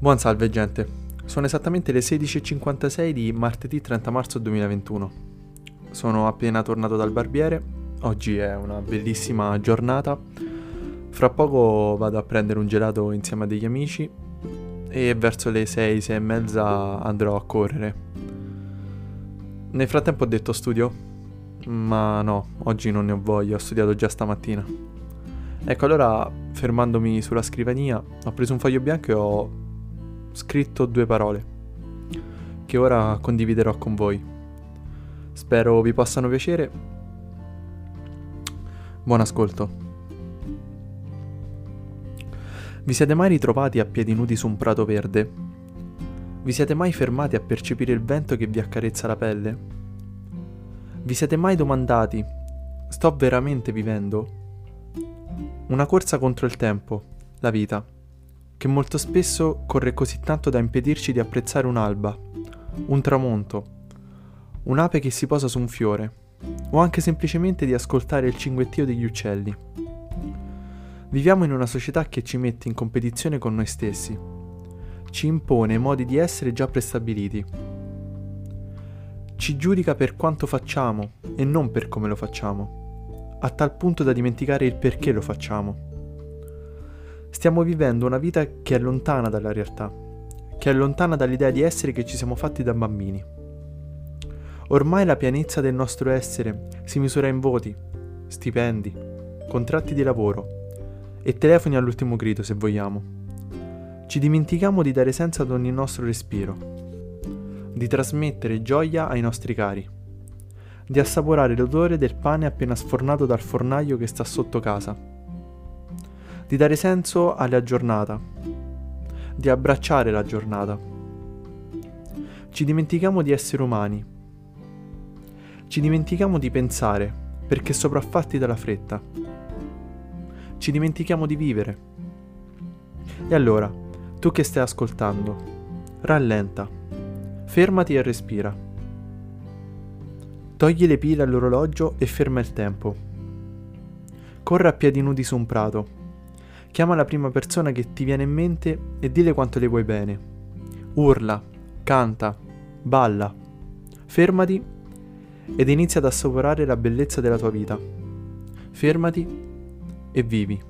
Buon salve gente, sono esattamente le 16.56 di martedì 30 marzo 2021. Sono appena tornato dal barbiere, oggi è una bellissima giornata. Fra poco vado a prendere un gelato insieme a degli amici e verso le 6, 6 e mezza andrò a correre. Nel frattempo ho detto studio, ma no, oggi non ne ho voglia, ho studiato già stamattina. Ecco, allora fermandomi sulla scrivania ho preso un foglio bianco e ho scritto due parole che ora condividerò con voi. Spero vi possano piacere. Buon ascolto. Vi siete mai ritrovati a piedi nudi su un prato verde? Vi siete mai fermati a percepire il vento che vi accarezza la pelle? Vi siete mai domandati, sto veramente vivendo? Una corsa contro il tempo, la vita, che molto spesso corre così tanto da impedirci di apprezzare un'alba, un tramonto, un'ape che si posa su un fiore, o anche semplicemente di ascoltare il cinguettio degli uccelli. Viviamo in una società che ci mette in competizione con noi stessi, ci impone modi di essere già prestabiliti, ci giudica per quanto facciamo e non per come lo facciamo, a tal punto da dimenticare il perché lo facciamo. Stiamo vivendo una vita che è lontana dalla realtà, che è lontana dall'idea di essere che ci siamo fatti da bambini. Ormai la pienezza del nostro essere si misura in voti, stipendi, contratti di lavoro, e telefoni all'ultimo grido se vogliamo. Ci dimentichiamo di dare senso ad ogni nostro respiro, di trasmettere gioia ai nostri cari, di assaporare l'odore del pane appena sfornato dal fornaio che sta sotto casa, di dare senso alla giornata, di abbracciare la giornata. Ci dimentichiamo di essere umani, ci dimentichiamo di pensare perché sopraffatti dalla fretta ci dimentichiamo di vivere. E allora, tu che stai ascoltando, rallenta, fermati e respira. Togli le pile all'orologio e ferma il tempo. Corre a piedi nudi su un prato. Chiama la prima persona che ti viene in mente e dile quanto le vuoi bene. Urla, canta, balla. Fermati ed inizia ad assaporare la bellezza della tua vita. Fermati e vivi.